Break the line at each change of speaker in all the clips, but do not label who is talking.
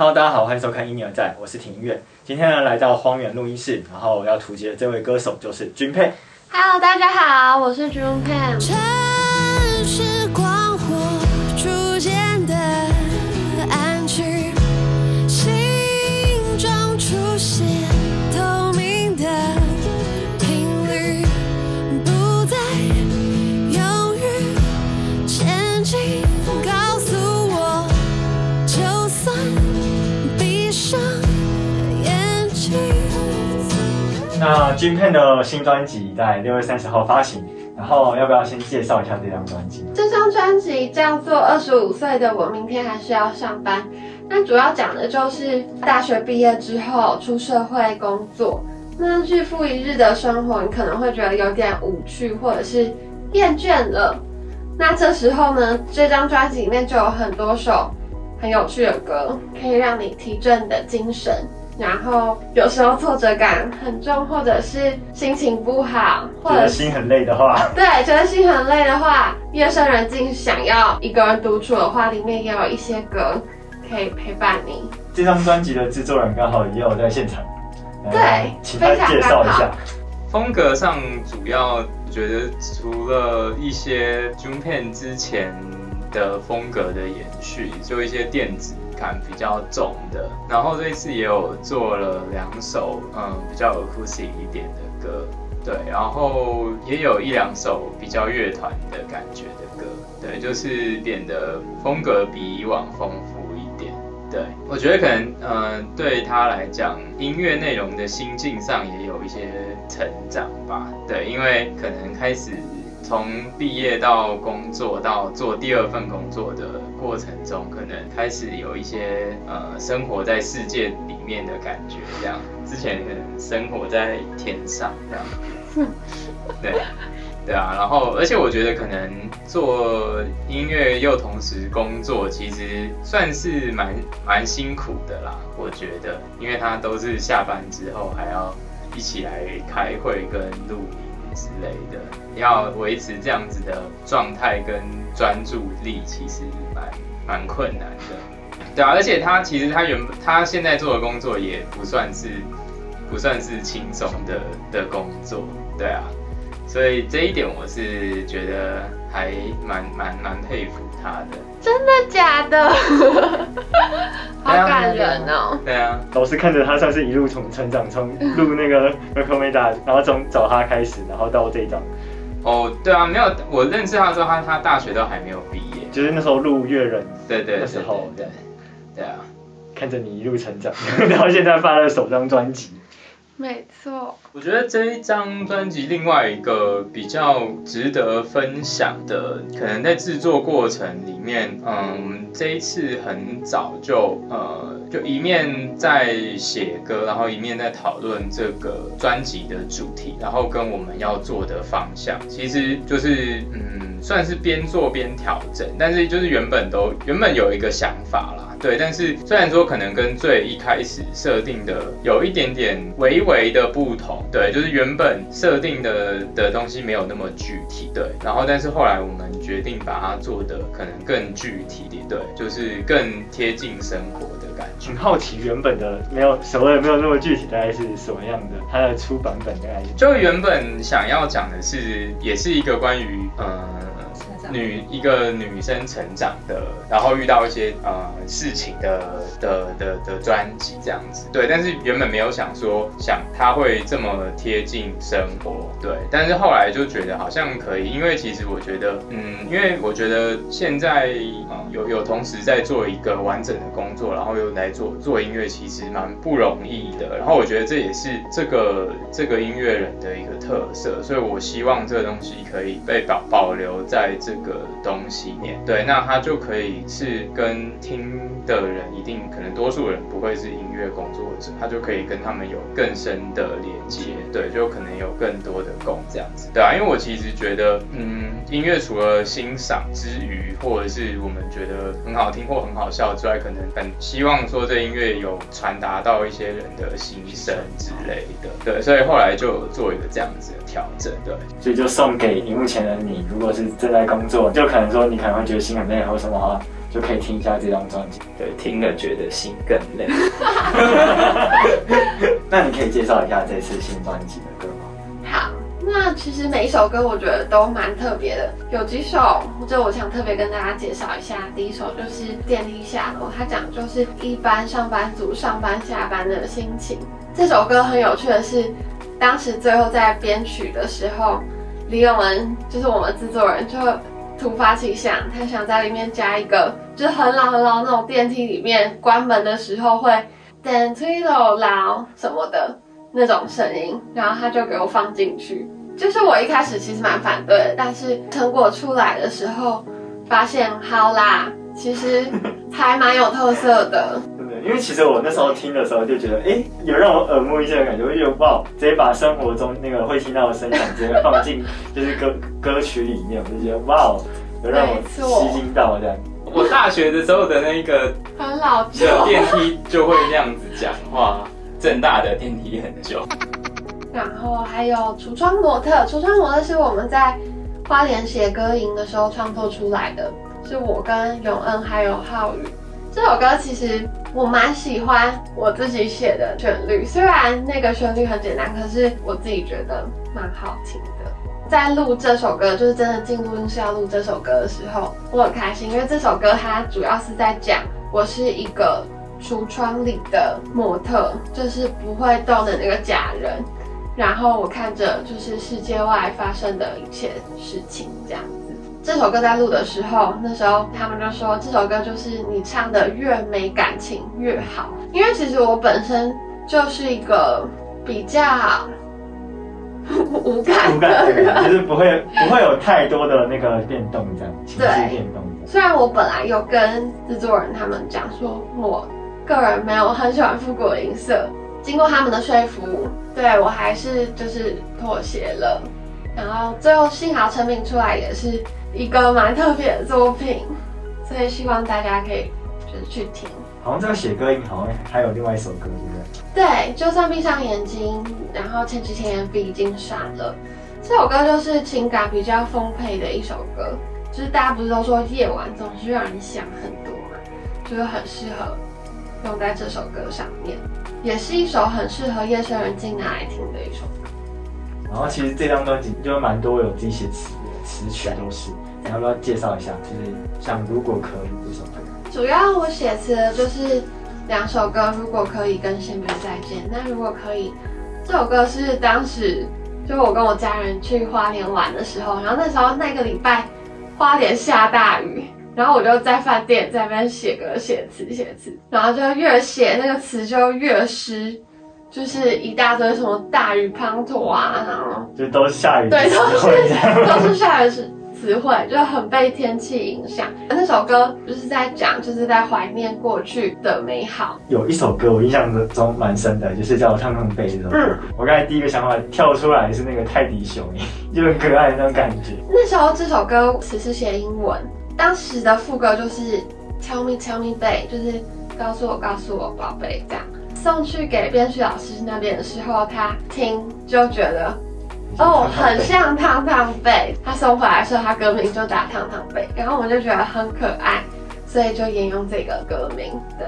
Hello，大家好，欢迎收看《音乐在》，我是庭音乐。今天呢，来到荒原录音室，然后要突击的这位歌手就是君佩。
Hello，大家好，我是 June Pan。
城市光火逐渐的暗去，心中出现透明的频率，不再犹豫前进。
那君佩的新专辑在六月三十号发行，然后要不要先介绍一下这张专辑？
这张专辑叫做《二十五岁的我明天还是要上班》，那主要讲的就是大学毕业之后出社会工作，那日复一日的生活，你可能会觉得有点无趣，或者是厌倦了。那这时候呢，这张专辑里面就有很多首很有趣的歌，可以让你提振你的精神。然后有时候挫折感很重，或者是心情不好，或
觉
者
心很累的话，
对，觉得心很累的话，夜深人静想要一个人独处的话，里面也有一些歌可以陪伴你。
这张专辑的制作人刚好也有在现场，
对
请他介绍一下。
风格上主要觉得除了一些 June Pen 之前的风格的延续，就一些电子感比较重的，然后这一次也有做了两首嗯比较 acoustic 一点的歌，对，然后也有一两首比较乐团的感觉的歌，对，就是变得风格比以往丰富一点。对，我觉得可能，嗯、对他来讲，音乐内容的心境上也有一些成长吧。对，因为可能开始从毕业到工作到做第二份工作的过程中，可能开始有一些呃生活在世界里面的感觉，这样。之前可能生活在天上这样。对。对啊，然后而且我觉得可能做音乐又同时工作，其实算是蛮蛮辛苦的啦。我觉得，因为他都是下班之后还要一起来开会跟录音之类的，要维持这样子的状态跟专注力，其实蛮蛮困难的。对啊，而且他其实他原他现在做的工作也不算是不算是轻松的的工作，对啊。所以这一点我是觉得还蛮蛮蛮佩服他的。
真的假的？好感人哦！
对啊，
老师看着他算是一路从成长，从录那个 r e c o m e d a 然后从找他开始，然后到这一张，
哦，对啊，没有，我认识他的时候，他他大学都还没有毕业。
就是那时候录乐人
对对对
那时候
对对对啊，
看着你一路成长，然后现在发了首张专辑，
没错，
我觉得这一张专辑另外一个比较值得分享的，可能在制作过程里面，嗯，这一次很早就呃，就一面在写歌，然后一面在讨论这个专辑的主题，然后跟我们要做的方向，其实就是嗯，算是边做边调整，但是就是原本都原本有一个想法啦。对，但是虽然说可能跟最一开始设定的有一点点微微的不同，对，就是原本设定的的东西没有那么具体，对，然后但是后来我们决定把它做的可能更具体一点，对，就是更贴近生活的感觉。
很好奇原本的没有所谓的没有那么具体，大概是什么样的？它的出版本大概是
就原本想要讲的是，也是一个关于呃女一个女生成长的，然后遇到一些呃事情的的的的专辑这样子。对，但是原本没有想说想她会这么贴近生活，对。但是后来就觉得好像可以，因为其实我觉得，嗯，因为我觉得现在有有同时在做一个完整的工作，然后又来做做音乐，其实蛮不容易的。然后我觉得这也是这个这个音乐人的一个特色，所以我希望这个东西可以被保保留在这个东西面。对，那他就可以是跟听的人一定可能多数人不会是音乐工作者，他就可以跟他们有更深的连接。对，就可能有更多的共这样子。对啊，因为我其实觉得，嗯，音乐除了欣赏之余，或者是我们觉得很好听或很好笑之外，可能很希望说这音乐有传达到一些人的心声之类的。对，所以后来就做一个这样子的调整。对，
所以就送给荧幕前的你，如果是正在工作，就可能说你可能会觉得心很累或什么啊，就可以听一下这张专辑。
对，听了觉得心更累。
那你可以介绍一下这次新专辑的歌吗？
好，那其实每一首歌我觉得都蛮特别的，有几首就我想特别跟大家介绍一下。第一首就是《电梯下楼》，它讲就是一般上班族上班下班的心情。这首歌很有趣的是，当时最后在编曲的时候，李永文就是我们制作人就突发奇想，他想在里面加一个就是很老很老那种电梯里面关门的时候会电梯楼老什么的。那种声音，然后他就给我放进去。就是我一开始其实蛮反对，但是成果出来的时候，发现好啦，其实还蛮有特色的。
因为其实我那时候听的时候就觉得，哎，有让我耳目一新的感觉，我就觉得哇，直接把生活中那个会听到的声响直接放进就是歌歌曲里面，我就觉得哇，有让我吸睛到这样。
我大学的时候的那个
很老旧
的电梯就会那样子讲话。正大的电梯很久，
然后还有橱窗模特，橱窗模特是我们在花莲写歌营的时候创作出来的，是我跟永恩还有浩宇。这首歌其实我蛮喜欢我自己写的旋律，虽然那个旋律很简单，可是我自己觉得蛮好听的。在录这首歌，就是真的进录音室要录这首歌的时候，我很开心，因为这首歌它主要是在讲我是一个。橱窗里的模特，就是不会动的那个假人。然后我看着就是世界外发生的一切事情，这样。这首歌在录的时候，那时候他们就说这首歌就是你唱的越没感情越好。因为其实我本身就是一个比较无感的人，
就是不会不会有太多的那个变动这样，情绪变动。
虽然我本来有跟制作人他们讲说，我。个人没有很喜欢复古的音色，经过他们的说服，对我还是就是妥协了。然后最后幸好成品出来也是一个蛮特别的作品，所以希望大家可以就是去听。
好像这个写歌音好像还有另外一首歌，对不
对？对，就算闭上眼睛。然后前几天 MV 已经上了，这首歌就是情感比较丰沛的一首歌，就是大家不是都说夜晚总是让人想很多嘛，就是很适合。用在这首歌上面，也是一首很适合夜深人静拿来听的一首歌。
然后其实这张专辑就蛮多有自己写词的，词曲都是。你要不要介绍一下？就是像如果可以这首歌。
主要我写词的就是两首歌，如果可以跟先别再见。那如果可以，这首歌是当时就我跟我家人去花莲玩的时候，然后那时候那个礼拜花莲下大雨。然后我就在饭店在那边写歌、写词、写词，然后就越写那个词就越湿，就是一大堆什么大雨滂沱啊，然后
就都是下雨，
对，都是都是下雨词词汇，就很被天气影响。那首歌就是在讲，就是在怀念过去的美好。
有一首歌我印象中蛮深的，就是叫《烫烫背》这首歌。我刚才第一个想法跳出来是那个泰迪熊，就很可爱的那种感觉。
那时候这首歌词是写英文。当时的副歌就是 Tell me, tell me, babe，就是告诉我，告诉我，宝贝，这样送去给编曲老师那边的时候，他听就觉得哦，很像汤汤贝。他送回来的时候，他歌名就打汤汤贝，然后我们就觉得很可爱，所以就沿用这个歌名。对，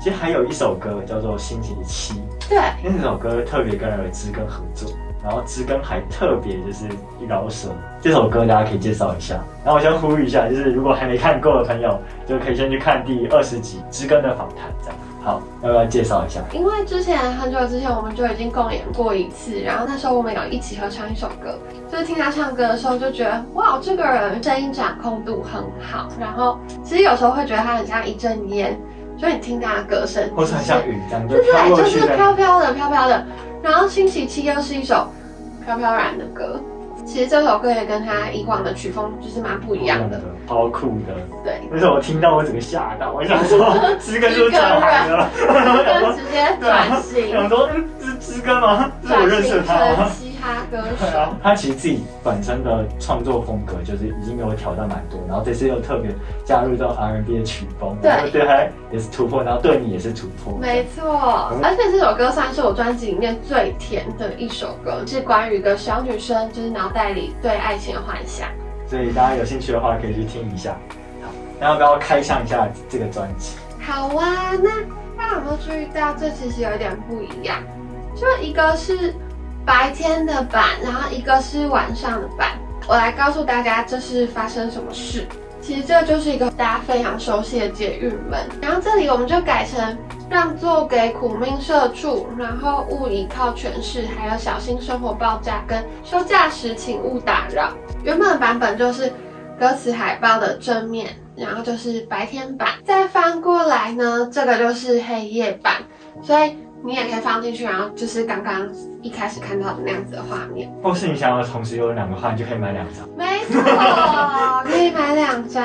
其实还有一首歌叫做《星期七》，
对，
那首歌特别跟耳之跟合作。然后知根还特别就是饶舌，这首歌大家可以介绍一下。然后我先呼吁一下，就是如果还没看过的朋友，就可以先去看第二十集知根的访谈，这样。好，要不要介绍一下？
因为之前很久之前我们就已经共演过一次，然后那时候我们有一起合唱一首歌，就是听他唱歌的时候就觉得，哇，这个人声音掌控度很好。然后其实有时候会觉得他很像一阵烟，就你听他的歌声，
或是很像云这样，
对对，就是飘飘的，飘飘的。然后星期七又是一首飘飘然的歌，其实这首歌也跟他以往的曲风就是蛮不一样的，
超酷的。
对，
那时候我听到我整个吓到，我想说，知根是转行了，
直接转型，
想说是知根吗？是我认识他吗？
他歌手，
他其实自己本身的创作风格就是已经有挑战蛮多，然后这次又特别加入到 R&B 的曲风，
对，
对他也是突破，然后对你也是突破。
没错，而且这首歌算是我专辑里面最甜的一首歌，是关于一个小女生就是脑袋里对爱情的幻想，
所以大家有兴趣的话可以去听一下。那要不要开箱一下这个专辑？
好啊，那大家有没有注意到，这其实有一点不一样？就一个是白天的版，然后一个是晚上的版。我来告诉大家这是发生什么事。其实这就是一个大家非常熟悉的捷运门，然后这里我们就改成让座给苦命社畜，然后勿倚靠权势，还有小心生活爆炸跟休假时请勿打扰。原本的版本就是歌词海报的正面，然后就是白天版，再翻过来呢，这个就是黑夜版，所以你也可以放进去，然后就是刚刚一开始看到的那样子的画面。
或是你想要同时有两个话，你就可以买两张。
没错，可以买两张。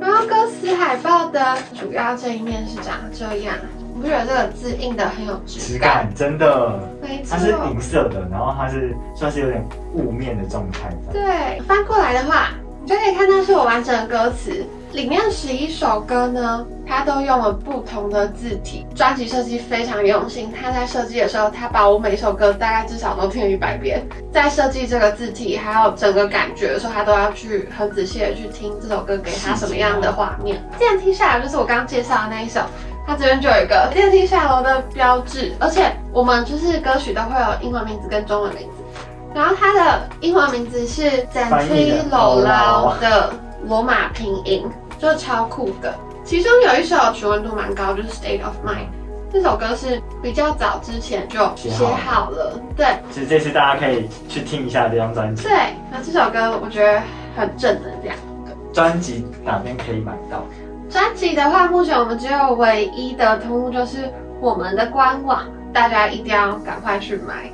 然后歌词海报的主要这一面是长这样，你不觉得这个字印的很有质
质
感？
感真的，
没错
它。是银色的，然后它是算是有点雾面的状态。
对，翻过来的话，你就可以看到是我完整的歌词。里面十一首歌呢，它都用了不同的字体，专辑设计非常用心。他在设计的时候，他把我每首歌大概至少都听了一百遍，在设计这个字体还有整个感觉的时候，他都要去很仔细的去听这首歌给他什么样的画面。电梯下来就是我刚刚介绍的那一首。它这边就有一个电梯下楼的标志，而且我们就是歌曲都会有英文名字跟中文名字，然后它的英文名字是 z e n
翻
t
译
i
的
罗马拼音，就超酷的。其中有一首曲温度蛮高，就是 State of Mind。这首歌是比较早之前就写
写好了
好了，对
其实这次大家可以去听一下这张专辑。
对。那这首歌我觉得很正能量。
专辑哪边可以买到？
专辑的话，目前我们只有唯一的通路就是我们的官网，大家一定要赶快去买，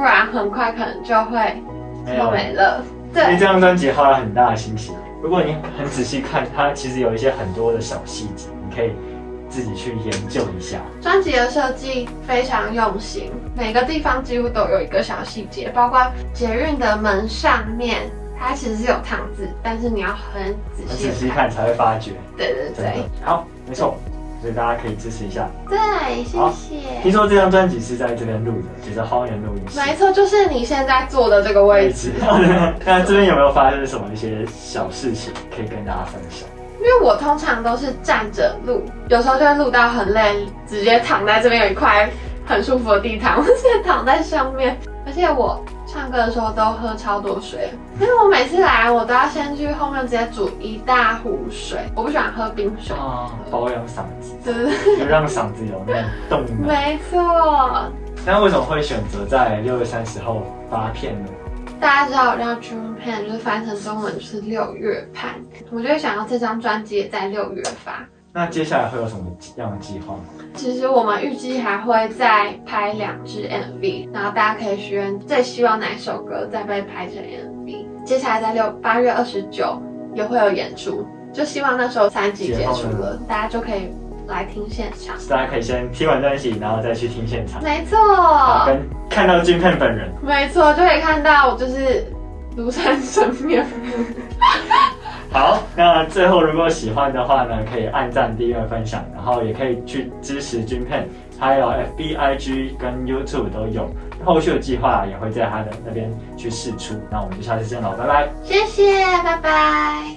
不然很快可能就会就
没
了。
因为
对
这张专辑花了很大的心血。如果你很仔细看，它其实有一些很多的小细节，你可以自己去研究一下。
专辑的设计非常用心，每个地方几乎都有一个小细节，包括捷运的门上面，它其实是有烫字，但是你要很仔细。
仔细看才会发觉。
对对对。
好，没错，所以大家可以支持一下。
对，谢
好
谢。
听说这张专辑是在这边录的，就是荒原录音室。
没错，就是你现在坐的这个位置。
那这边有没有发生什么一些小事情可以跟大家分享？
因为我通常都是站着录，有时候就会录到很累，直接躺在这边有一块很舒服的地毯，我直接躺在上面。而且我唱歌的时候都喝超多水，因为我每次来我都要先去后面直接煮一大壶水，我不喜欢喝冰水。
啊，保养嗓子，
对对对，
就让嗓子有那种动能。
没错。
那为什么会选择在六月三十号发片呢？
大家知道，叫 June Pan 就是翻成中文就是六月盼，我就会想要这张专辑也在六月发。
那接下来会有什么样的计划吗？
其实我们预计还会再拍两支 MV，然后大家可以许愿最希望哪一首歌再被拍成 MV。接下来在六八月二十九也会有演出，就希望那时候三级结束了，大家就可以来听现场。
大家可以先听完专辑，然后再去听现场，
没错，
跟看到金片本人。
没错，就可以看到就是庐山真面目。
好，那最后如果喜欢的话呢，可以按赞、订阅、分享，然后也可以去支持军片，还有 FB、IG 跟 YouTube 都有。后续的计划也会在他的那边去试出。那我们就下次见喽，拜拜。
谢谢，拜拜。